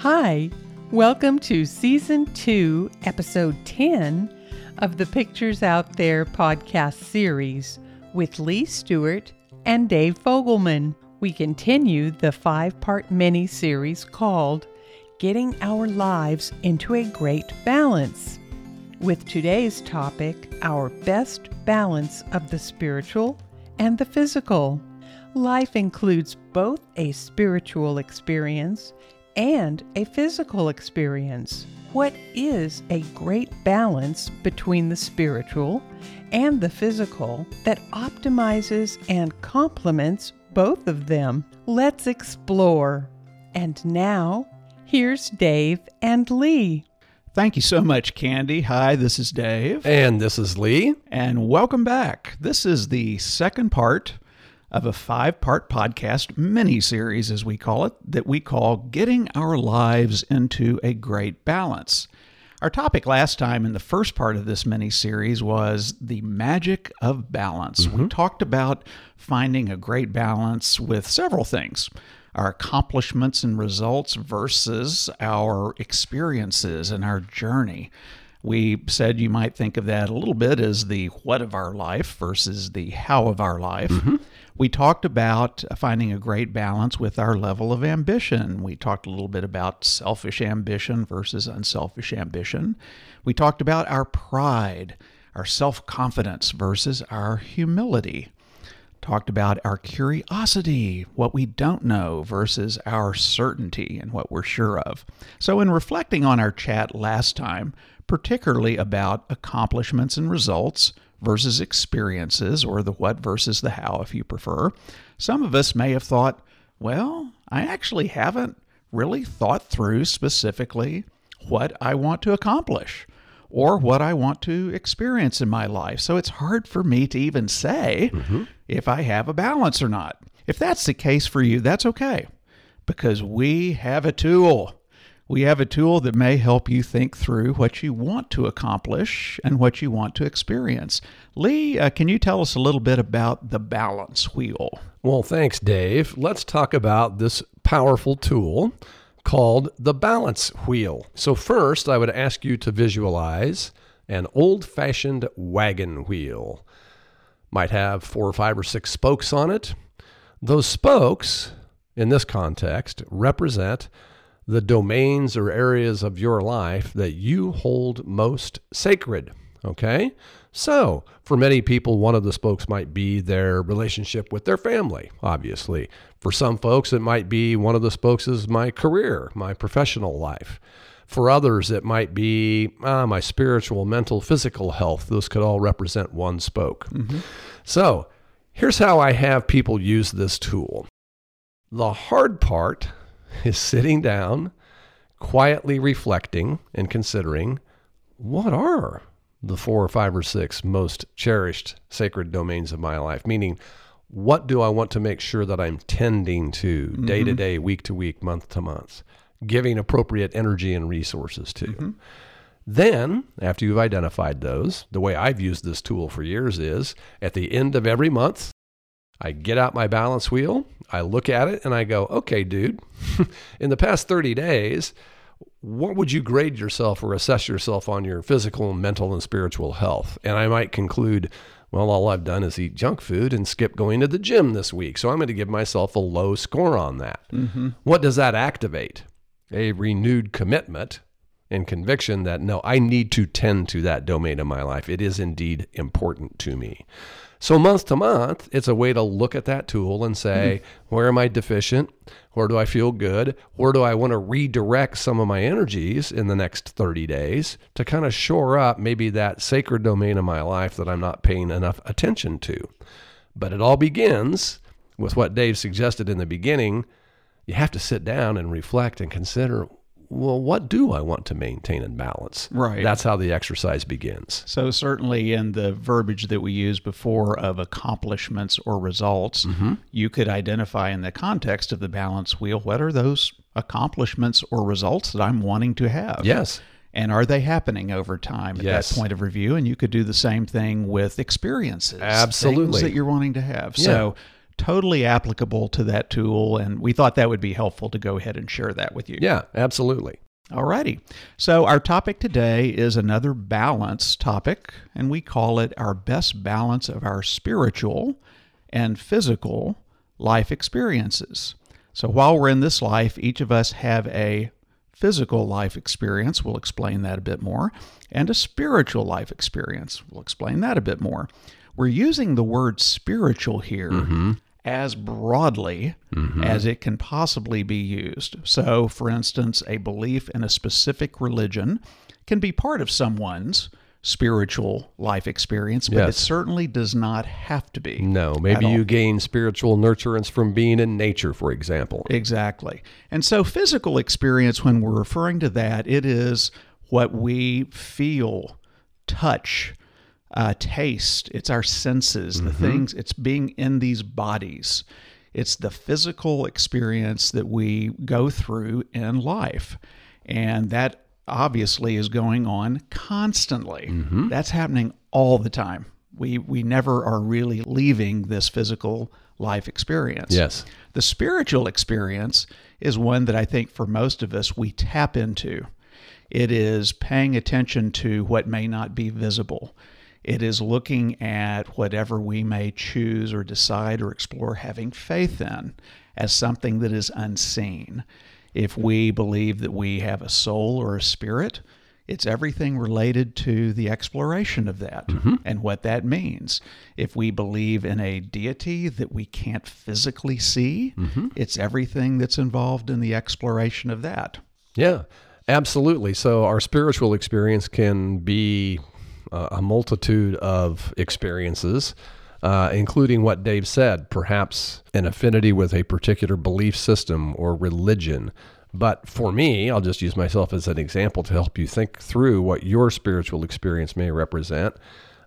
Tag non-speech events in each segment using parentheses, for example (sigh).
Hi, welcome to Season 2, Episode 10 of the Pictures Out There podcast series with Lee Stewart and Dave Fogelman. We continue the five part mini series called Getting Our Lives into a Great Balance. With today's topic, our best balance of the spiritual and the physical. Life includes both a spiritual experience and a physical experience. What is a great balance between the spiritual and the physical that optimizes and complements both of them? Let's explore. And now, here's Dave and Lee. Thank you so much, Candy. Hi, this is Dave. And this is Lee. And welcome back. This is the second part of a five part podcast mini series, as we call it, that we call Getting Our Lives into a Great Balance. Our topic last time in the first part of this mini series was the magic of balance. Mm-hmm. We talked about finding a great balance with several things our accomplishments and results versus our experiences and our journey. We said you might think of that a little bit as the what of our life versus the how of our life. Mm-hmm. We talked about finding a great balance with our level of ambition. We talked a little bit about selfish ambition versus unselfish ambition. We talked about our pride, our self confidence versus our humility. Talked about our curiosity, what we don't know, versus our certainty and what we're sure of. So, in reflecting on our chat last time, particularly about accomplishments and results, versus experiences, or the what versus the how, if you prefer, some of us may have thought, well, I actually haven't really thought through specifically what I want to accomplish or what I want to experience in my life. So it's hard for me to even say mm-hmm. if I have a balance or not. If that's the case for you, that's okay because we have a tool we have a tool that may help you think through what you want to accomplish and what you want to experience. Lee, uh, can you tell us a little bit about the balance wheel? Well, thanks, Dave. Let's talk about this powerful tool called the balance wheel. So, first, I would ask you to visualize an old fashioned wagon wheel. Might have four or five or six spokes on it. Those spokes, in this context, represent the domains or areas of your life that you hold most sacred. Okay? So, for many people, one of the spokes might be their relationship with their family, obviously. For some folks, it might be one of the spokes is my career, my professional life. For others, it might be ah, my spiritual, mental, physical health. Those could all represent one spoke. Mm-hmm. So, here's how I have people use this tool. The hard part (laughs) is sitting down, quietly reflecting and considering what are the four or five or six most cherished sacred domains of my life, meaning what do I want to make sure that I'm tending to day to day, week to week, month to month, giving appropriate energy and resources to. Mm-hmm. Then, after you've identified those, the way I've used this tool for years is at the end of every month, I get out my balance wheel, I look at it, and I go, okay, dude, (laughs) in the past 30 days, what would you grade yourself or assess yourself on your physical, mental, and spiritual health? And I might conclude, well, all I've done is eat junk food and skip going to the gym this week. So I'm going to give myself a low score on that. Mm-hmm. What does that activate? A renewed commitment and conviction that no, I need to tend to that domain of my life. It is indeed important to me. So month to month, it's a way to look at that tool and say, mm-hmm. where am I deficient? Where do I feel good? Where do I want to redirect some of my energies in the next 30 days to kind of shore up maybe that sacred domain of my life that I'm not paying enough attention to? But it all begins with what Dave suggested in the beginning. You have to sit down and reflect and consider well, what do I want to maintain and balance? Right. That's how the exercise begins. So, certainly in the verbiage that we used before of accomplishments or results, mm-hmm. you could identify in the context of the balance wheel what are those accomplishments or results that I'm wanting to have? Yes. And are they happening over time at yes. that point of review? And you could do the same thing with experiences. Absolutely. that you're wanting to have. Yeah. So, totally applicable to that tool, and we thought that would be helpful to go ahead and share that with you. Yeah, absolutely. All righty. So our topic today is another balance topic, and we call it our best balance of our spiritual and physical life experiences. So while we're in this life, each of us have a physical life experience. We'll explain that a bit more. And a spiritual life experience. We'll explain that a bit more. We're using the word spiritual here Mm-hmm. As broadly mm-hmm. as it can possibly be used. So, for instance, a belief in a specific religion can be part of someone's spiritual life experience, but it certainly does not have to be. No, maybe you gain spiritual nurturance from being in nature, for example. Exactly. And so, physical experience, when we're referring to that, it is what we feel, touch, uh, taste. It's our senses, the things, it's being in these bodies. It's the physical experience that we go through in life. And that obviously is going on constantly. That's happening all the time. We, we never are really leaving this physical life experience. Yes. The spiritual experience is one that I think for most of us we tap into. It is paying attention to what may not be visible. It is looking at whatever we may choose or decide or explore having faith in as something that is unseen. If we believe that we have a soul or a spirit, it's everything related to the exploration of that mm-hmm. and what that means. If we believe in a deity that we can't physically see, mm-hmm. it's everything that's involved in the exploration of that. Yeah, absolutely. So our spiritual experience can be a multitude of experiences, uh, including what Dave said, perhaps an affinity with a particular belief system or religion. But for me, I'll just use myself as an example to help you think through what your spiritual experience may represent.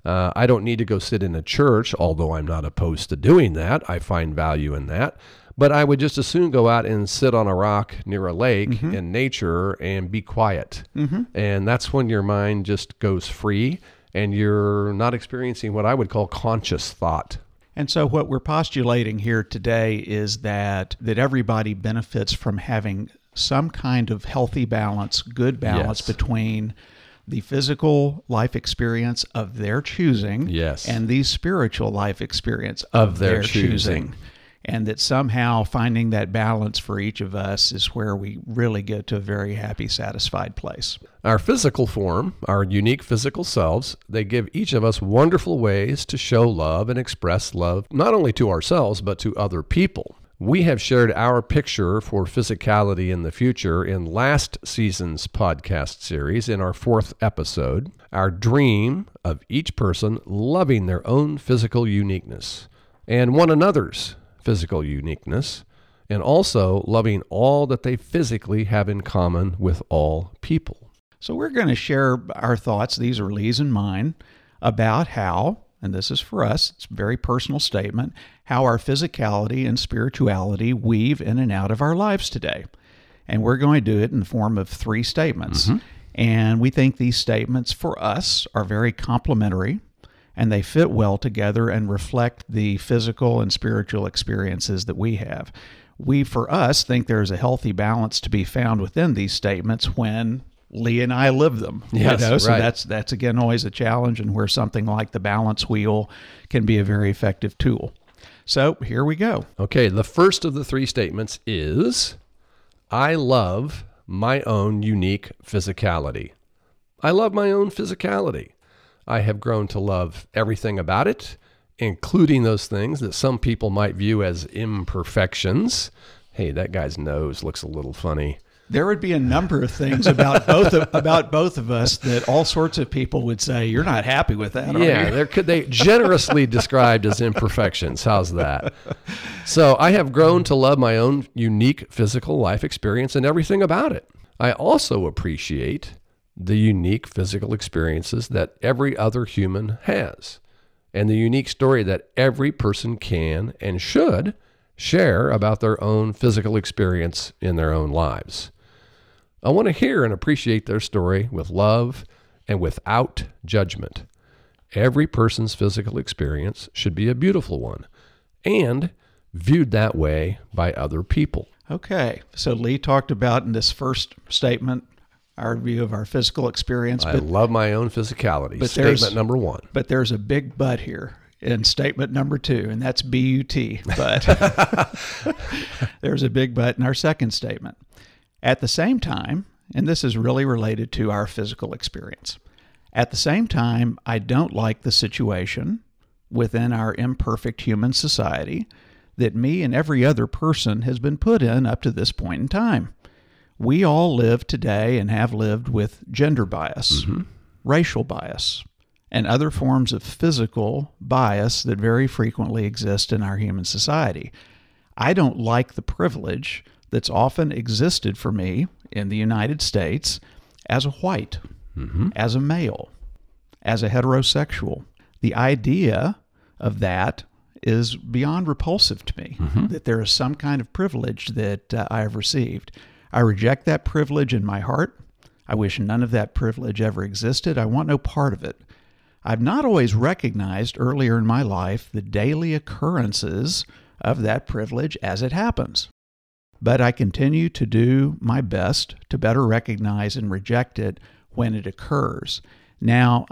Uh, I don't need to go sit in a church, although I'm not opposed to doing that. I find value in that. But I would just as soon go out and sit on a rock near a lake mm-hmm. in nature and be quiet. Mm-hmm. And that's when your mind just goes free and you're not experiencing what I would call conscious thought. And so what we're postulating here today is that that everybody benefits from having some kind of healthy balance, good balance Yes. between the physical life experience of their choosing Yes. and the spiritual life experience Of of, their their, choosing. choosing. And that somehow finding that balance for each of us is where we really get to a very happy, satisfied place. Our physical form, our unique physical selves, they give each of us wonderful ways to show love and express love, not only to ourselves, but to other people. We have shared our picture for physicality in the future in last season's podcast series in our fourth episode. Our dream of each person loving their own physical uniqueness and one another's physical uniqueness, and also loving all that they physically have in common with all people. So we're going to share our thoughts, these are Lee's and mine, about how, and this is for us, it's a very personal statement, how our physicality and spirituality weave in and out of our lives today. And we're going to do it in the form of three statements. Mm-hmm. And we think these statements for us are very complementary and they fit well together and reflect the physical and spiritual experiences that we have. We, for us, think there's a healthy balance to be found within these statements when Lee and I live them. Yes, you know? So right. that's that's again always a challenge, and where something like the balance wheel can be a very effective tool. So here we go. Okay, the first of the three statements is I love my own unique physicality. I love my own physicality. I have grown to love everything about it, including those things that some people might view as imperfections. Hey, that guy's nose looks a little funny. There would be a number of things about both of, about both of us that all sorts of people would say you're not happy with that. Are Yeah, you?" they're could they generously (laughs) described as imperfections. How's that? So I have grown to love my own unique physical life experience and everything about it. I also appreciate the unique physical experiences that every other human has and the unique story that every person can and should share about their own physical experience in their own lives. I want to hear and appreciate their story with love and without judgment. Every person's physical experience should be a beautiful one and viewed that way by other people. Okay. So Lee talked about in this first statement our view of our physical experience, I but, love my own physicality. But Statement number one. but there's a big but here in statement number two, and that's B-U-T. But (laughs) (laughs) there's a big but in our second statement. At the same time, and this is really related to our physical experience, at the same time, I don't like the situation within our imperfect human society that me and every other person has been put in up to this point in time. We all live today and have lived with gender bias, mm-hmm. racial bias, and other forms of physical bias that very frequently exist in our human society. I don't like the privilege that's often existed for me in the United States as a white, mm-hmm. as a male, as a heterosexual. The idea of that is beyond repulsive to me, mm-hmm. that there is some kind of privilege that uh, I have received. I reject that privilege in my heart. I wish none of that privilege ever existed. I want no part of it. I've not always recognized earlier in my life the daily occurrences of that privilege as it happens. But I continue to do my best to better recognize and reject it when it occurs. Now,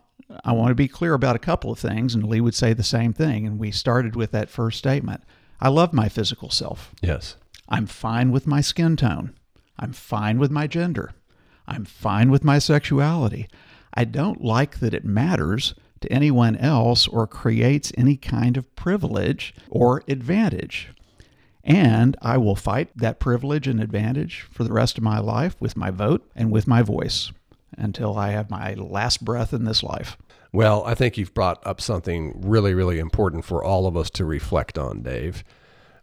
I want to be clear about a couple of things, and Lee would say the same thing. And we started with that first statement. I love my physical self. Yes. I'm fine with my skin tone. I'm fine with my gender. I'm fine with my sexuality. I don't like that it matters to anyone else or creates any kind of privilege or advantage. And I will fight that privilege and advantage for the rest of my life with my vote and with my voice until I have my last breath in this life. Well, I think you've brought up something really, really important for all of us to reflect on, Dave.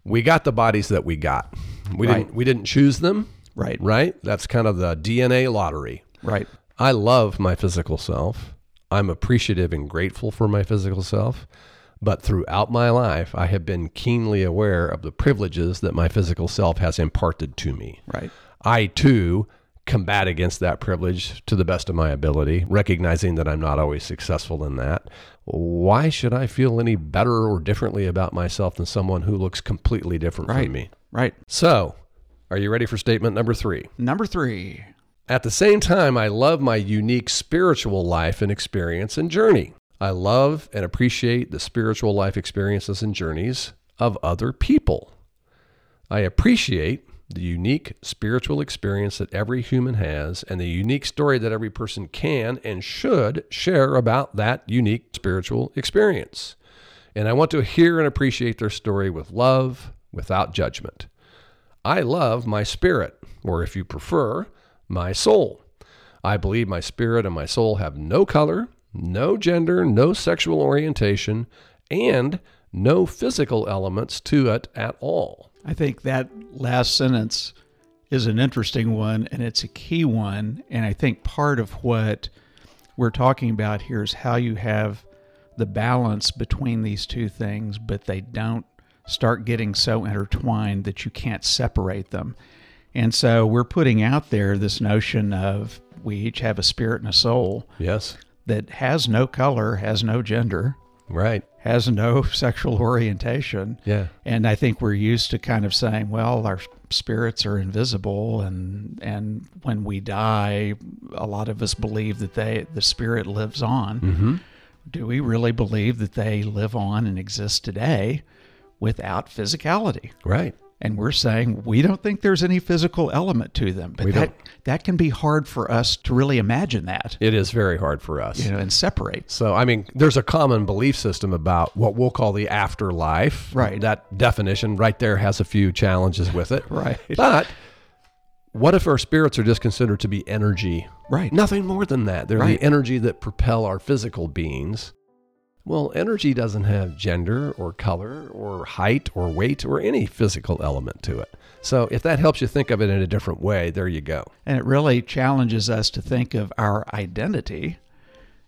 We got the bodies that we got. We Right. didn't we didn't choose them, Right. right? That's kind of the DNA lottery. Right. I love my physical self. I'm appreciative and grateful for my physical self. But throughout my life, I have been keenly aware of the privileges that my physical self has imparted to me. Right. I too combat against that privilege to the best of my ability, recognizing that I'm not always successful in that. Why should I feel any better or differently about myself than someone who looks completely different Right. from me? Right. So, are you ready for statement number three? Number three. At the same time, I love my unique spiritual life and experience and journey. I love and appreciate the spiritual life experiences and journeys of other people. I appreciate the unique spiritual experience that every human has and the unique story that every person can and should share about that unique spiritual experience. And I want to hear and appreciate their story with love, without judgment. I love my spirit, or if you prefer, my soul. I believe my spirit and my soul have no color, no gender, no sexual orientation, and no physical elements to it at all. I think that last sentence is an interesting one and it's a key one. And I think part of what we're talking about here is how you have the balance between these two things, but they don't start getting so intertwined that you can't separate them. And so we're putting out there this notion of we each have a spirit and a soul Yes, that has no color, has no gender, right. has no (laughs) sexual orientation. Yeah. And I think we're used to kind of saying, well, our spirits are invisible and and when we die, a lot of us believe that they the spirit lives on. Mm-hmm. Do we really believe that they live on and exist today without physicality? Right. And we're saying we don't think there's any physical element to them. But We that don't. that can be hard for us to really imagine that, It is very hard for us. you know, and separate. So, I mean, there's a common belief system about what we'll call the afterlife. Right. That definition right there has a few challenges with it. (laughs) Right. But what if our spirits are just considered to be energy? Right. Nothing more than that. They're Right. the energy that propel our physical beings. Well, energy doesn't have gender or color or height or weight or any physical element to it. So, if that helps you think of it in a different way, there you go. And it really challenges us to think of our identity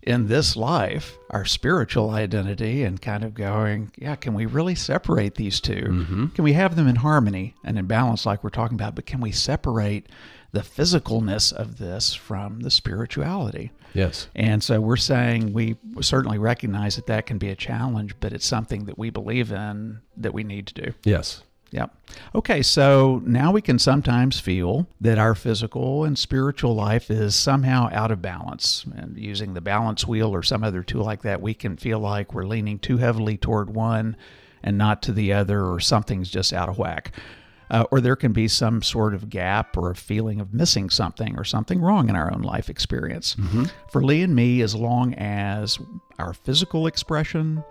in this life, our spiritual identity, and kind of going, yeah, can we really separate these 2 Mm-hmm. Can we have them in harmony and in balance, like we're talking about? But can we separate the physicalness of this from the spirituality? Yes. And so we're saying we certainly recognize that that can be a challenge, but it's something that we believe in that we need to do. Yes. Yep. Okay, so now we can sometimes feel that our physical and spiritual life is somehow out of balance. And using the balance wheel or some other tool like that, we can feel like we're leaning too heavily toward one and not to the other, or something's just out of whack. Uh, or there can be some sort of gap or a feeling of missing something or something wrong in our own life experience. For Lee and me, as long as our physical expression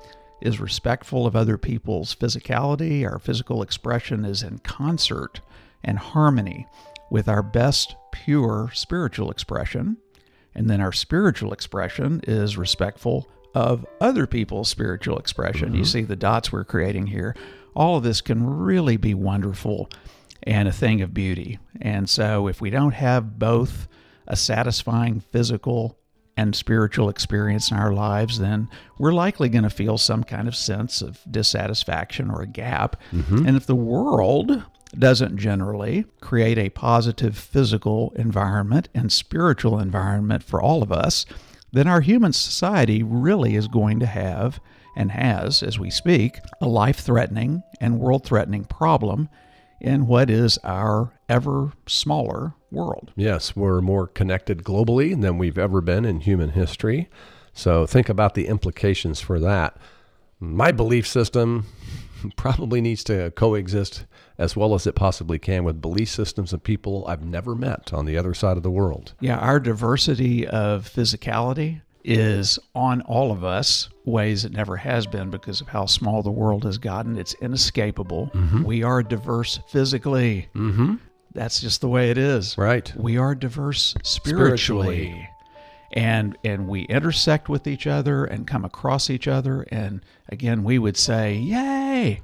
is respectful of other people's physicality, our physical expression is in concert and harmony with our best pure spiritual expression, and then our spiritual expression is respectful of other people's spiritual expression. You see the dots we're creating here. All of this can really be wonderful and a thing of beauty. And so, if we don't have both a satisfying physical and spiritual experience in our lives, then we're likely going to feel some kind of sense of dissatisfaction or a gap. Mm-hmm. And if the world doesn't generally create a positive physical environment and spiritual environment for all of us, then our human society really is going to have and has, as we speak, a life threatening and world threatening problem in what is our ever smaller world. Yes, we're more connected globally than we've ever been in human history. So think about the implications for that. My belief system (laughs) probably needs to coexist as well as it possibly can with belief systems of people I've never met on the other side of the world. Yeah, our diversity of physicality is on all of us ways it never has been because of how small the world has gotten. It's inescapable. We are diverse physically. Mm-hmm. That's just the way it is. Right. We are diverse spiritually. Spiritually. And and we intersect with each other and come across each other and again we would say, "Yay!"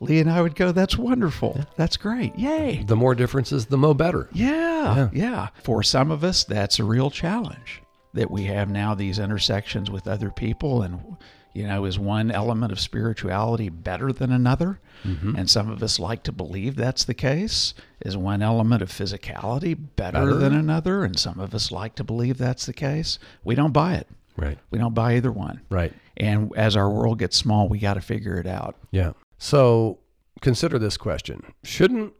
Lee and I would go, "That's wonderful. That's great. Yay!" The more differences, the more better. Yeah, yeah. For some of us, that's a real challenge that we have now these intersections with other people. And, you know, is one element of spirituality better than another? Mm-hmm. And some of us like to believe that's the case. Is one element of physicality better, Better. than another? And some of us like to believe that's the case. We don't buy it. Right. We don't buy either one. Right. And as our world gets small, we got to figure it out. Yeah. So consider this question Shouldn't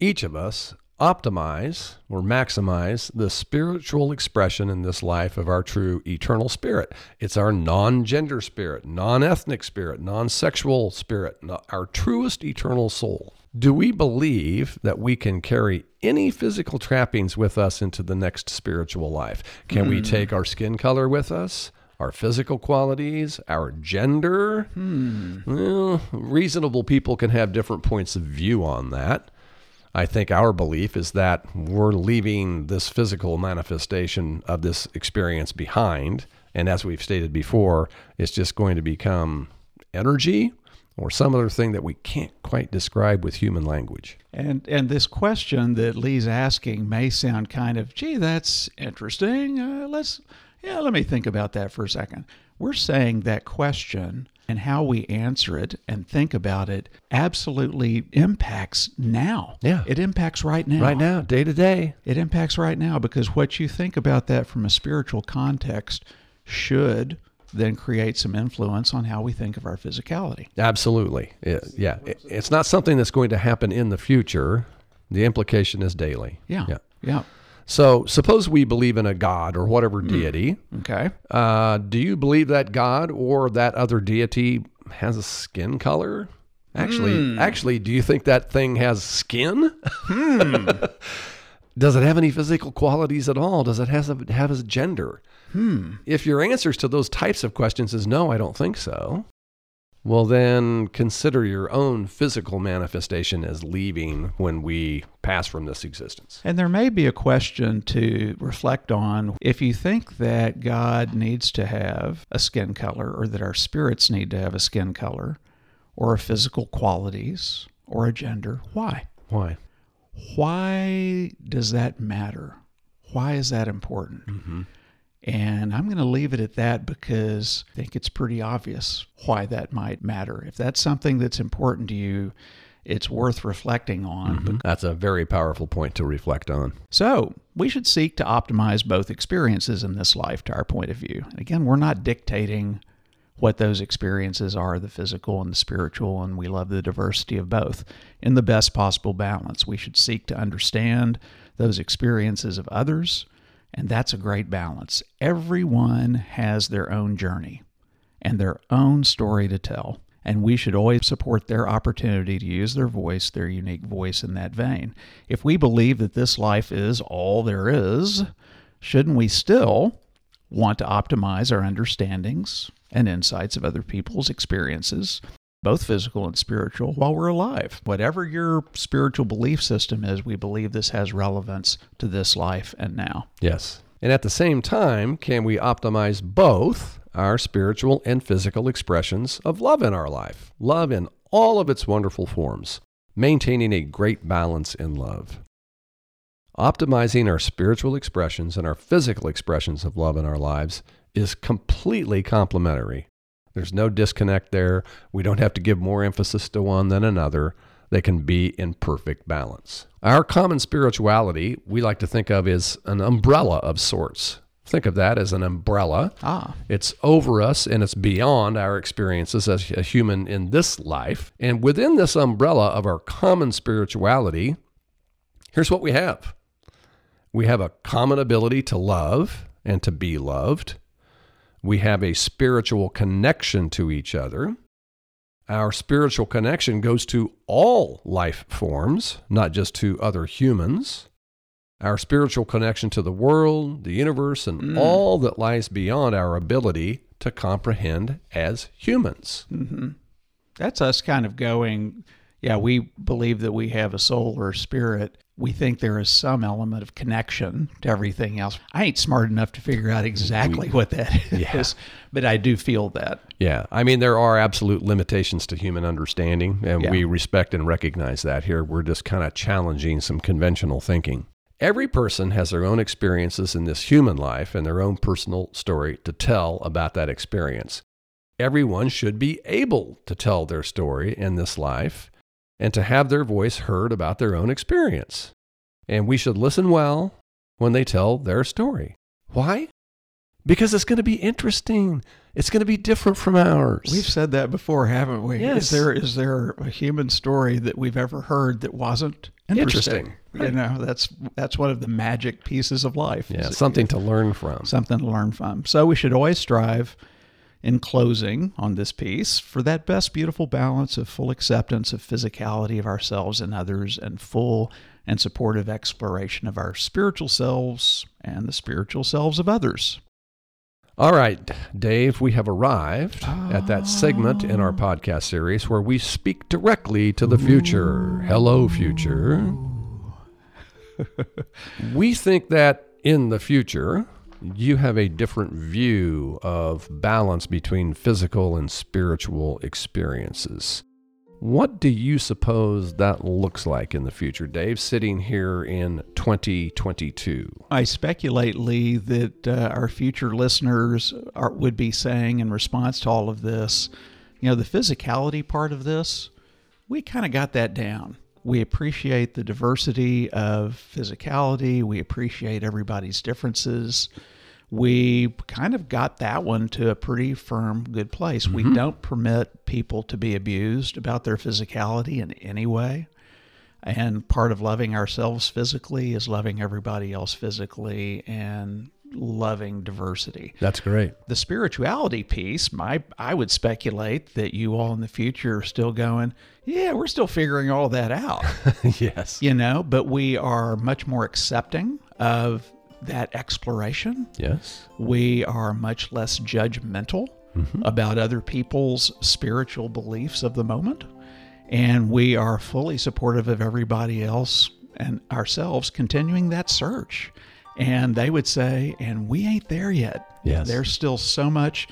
each of us optimize or maximize the spiritual expression in this life of our true eternal spirit? It's our non gender spirit, non ethnic spirit, non sexual spirit, our truest eternal soul. Do we believe that we can carry any physical trappings with us into the next spiritual life? Can we hmm. take our skin color with us? Our physical qualities, our gender. Hmm. Well, reasonable people can have different points of view on that. I think our belief is that we're leaving this physical manifestation of this experience behind. And as we've stated before, it's just going to become energy or some other thing that we can't quite describe with human language. And and this question that Lee's asking may sound kind of, gee, that's interesting. Uh, let's, yeah, let me think about that for a second. We're saying that question and how we answer it and think about it absolutely impacts now. Yeah. It impacts right now. Right now, day to day. It impacts right now because what you think about that from a spiritual context should then create some influence on how we think of our physicality. Absolutely. It- yeah. It- It's not something that's going to happen in the future. The implication is daily. Yeah. Yeah. Yeah. So suppose we believe in a God or whatever deity. Okay. Uh, do you believe that God or that other deity has a skin color? Actually, actually, do you think that thing has skin? Hmm. (laughs) Does it have any physical qualities at all? Does it has a, have a gender? Hmm. If your answers to those types of questions is no, I don't think so. Well, then consider your own physical manifestation as leaving when we pass from this existence. And there may be a question to reflect on if you think that God needs to have a skin color, or that our spirits need to have a skin color, or a physical qualities, or a gender. Why? Why? Why does that matter? Why is that important? Mm-hmm. And I'm going to leave it at that because I think it's pretty obvious why that might matter. If that's something that's important to you, it's worth reflecting on. Mm-hmm. That's a very powerful point to reflect on. So, we should seek to optimize both experiences in this life to our point of view. And Again, we're not dictating what those experiences are the physical and the spiritual, and we love the diversity of both in the best possible balance. We should seek to understand those experiences of others, and that's a great balance. Everyone has their own journey and their own story to tell. And we should always support their opportunity to use their voice, their unique voice in that vein. If we believe that this life is all there is, shouldn't we still want to optimize our understandings and insights of other people's experiences, both physical and spiritual, while we're alive? Whatever your spiritual belief system is, we believe this has relevance to this life and now. Yes. And at the same time, can we optimize both our spiritual and physical expressions of love in our life? Love in all of its wonderful forms, maintaining a great balance in love. Optimizing our spiritual expressions and our physical expressions of love in our lives is completely complementary. There's no disconnect there. We don't have to give more emphasis to one than another. They can be in perfect balance. Our common spirituality, we like to think of as an umbrella of sorts. Think of that as an umbrella. Ah, It's over us and it's beyond our experiences as a human in this life. And within this umbrella of our common spirituality, here's what we have we have a common ability to love and to be loved. We have a spiritual connection to each other. Our spiritual connection goes to all life forms, not just to other humans. Our spiritual connection to the world, the universe, and mm. all that lies beyond our ability to comprehend as humans. Mm-hmm. that's us kind of going, yeah, we believe that we have a soul or a spirit. We think there is some element of connection to everything else. I ain't smart enough to figure out exactly what that (laughs) is, Yeah. but I do feel that. Yeah, I mean, there are absolute limitations to human understanding, and Yeah. we respect and recognize that here. We're just kind of challenging some conventional thinking. Every person has their own experiences in this human life and their own personal story to tell about that experience. Everyone should be able to tell their story in this life and to have their voice heard about their own experience. And we should listen well when they tell their story. Why? Because it's going to be interesting. It's going to be different from ours. We've said that before, haven't we? Yes. Is there is there a human story that we've ever heard that wasn't interesting? Interesting. You know, that's that's one of the magic pieces of life. Yeah, something to learn from. something to learn from. So we should always strive in closing on this piece for that best beautiful balance of full acceptance of physicality of ourselves and others and full and supportive exploration of our spiritual selves and the spiritual selves of others. All right, Dave, we have arrived at that segment in our ah. podcast series where we speak directly to the future. Hello, future. (laughs) we think that in the future, you have a different view of balance between physical and spiritual experiences. What do you suppose that looks like in the future, Dave, sitting here in 2022? I speculate, Lee, that uh, our future listeners are, would be saying in response to all of this, you know, the physicality part of this, we kind of got that down. We appreciate the diversity of physicality. We appreciate everybody's differences. We kind of got that one to a pretty firm, good place. We mm-hmm. don't permit people to be abused about their physicality in any way. And part of loving ourselves physically is loving everybody else physically and loving diversity. That's great. The spirituality piece, my I would speculate that you all in the future are still going, yeah, we're still figuring all that out, (laughs) yes. you know, but we are much more accepting of that exploration. Yes. We are much less judgmental mm-hmm. about other people's spiritual beliefs of the moment. And we are fully supportive of everybody else and ourselves continuing that search. And they would say, and we ain't there yet. Yes. There's still so much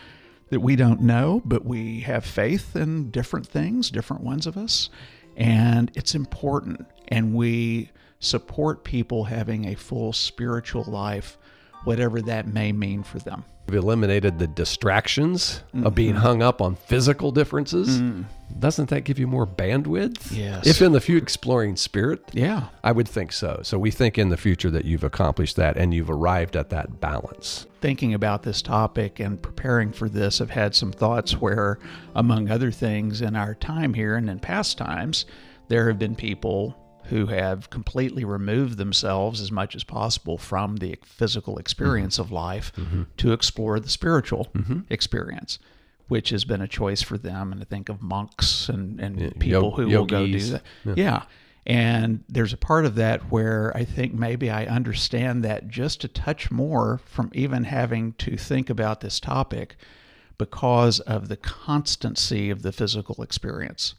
that we don't know, but we have faith in different things, different ones of us. And it's important. And we support people having a full spiritual life whatever that may mean for them. We've eliminated the distractions of being mm-hmm. hung up on physical differences. Mm. Doesn't that give you more bandwidth? Yes. If in the future exploring spirit, Yeah. I would think so. So we think in the future that you've accomplished that and you've arrived at that balance. Thinking about this topic and preparing for this, I've had some thoughts where, among other things, in our time here and in past times, there have been people who have completely removed themselves as much as possible from the physical mm-hmm. experience of life mm-hmm. to explore the spiritual mm-hmm. experience, which has been a choice for them. And I think of monks and, and people yo- who will go do yogis. that. yeah. And there's a part of that where I think maybe I understand that just a touch more from even having to think about this topic because of the constancy of the physical experience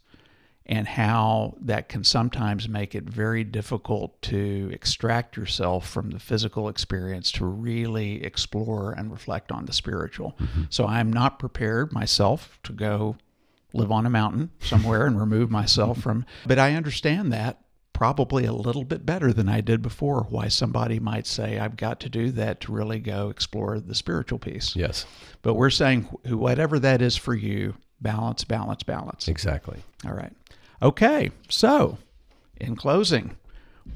and how that can sometimes make it very difficult to extract yourself from the physical experience to really explore and reflect on the spiritual. Mm-hmm. So I'm not prepared myself to go live on a mountain somewhere and remove myself from but I understand that probably a little bit better than I did before why somebody might say I've got to do that to really go explore the spiritual piece. Yes, But we're saying whatever that is for you, balance, balance, balance. exactly. All right. Okay. So, in closing,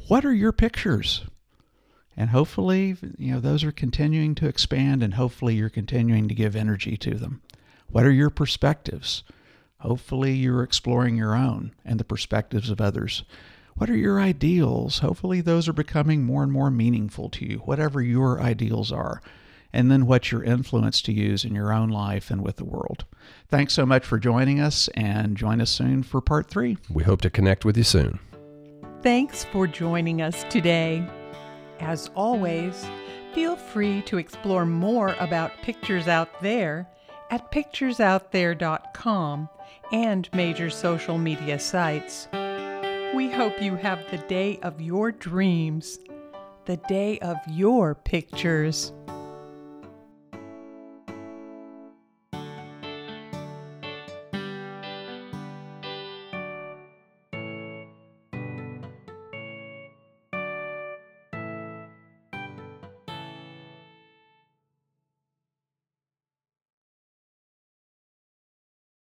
what are your pictures? And hopefully, you know, those are continuing to expand and hopefully you're continuing to give energy to them. What are your perspectives? Hopefully, you're exploring your own and the perspectives of others. What are your ideals? Hopefully, those are becoming more and more meaningful to you, whatever your ideals are. And then what's your influence to use in your own life and with the world. Thanks so much for joining us, and join us soon for part three. We hope to connect with you soon. Thanks for joining us today. As always, feel free to explore more about Pictures Out There at picturesoutthere.com and major social media sites. We hope you have the day of your dreams, the day of your pictures.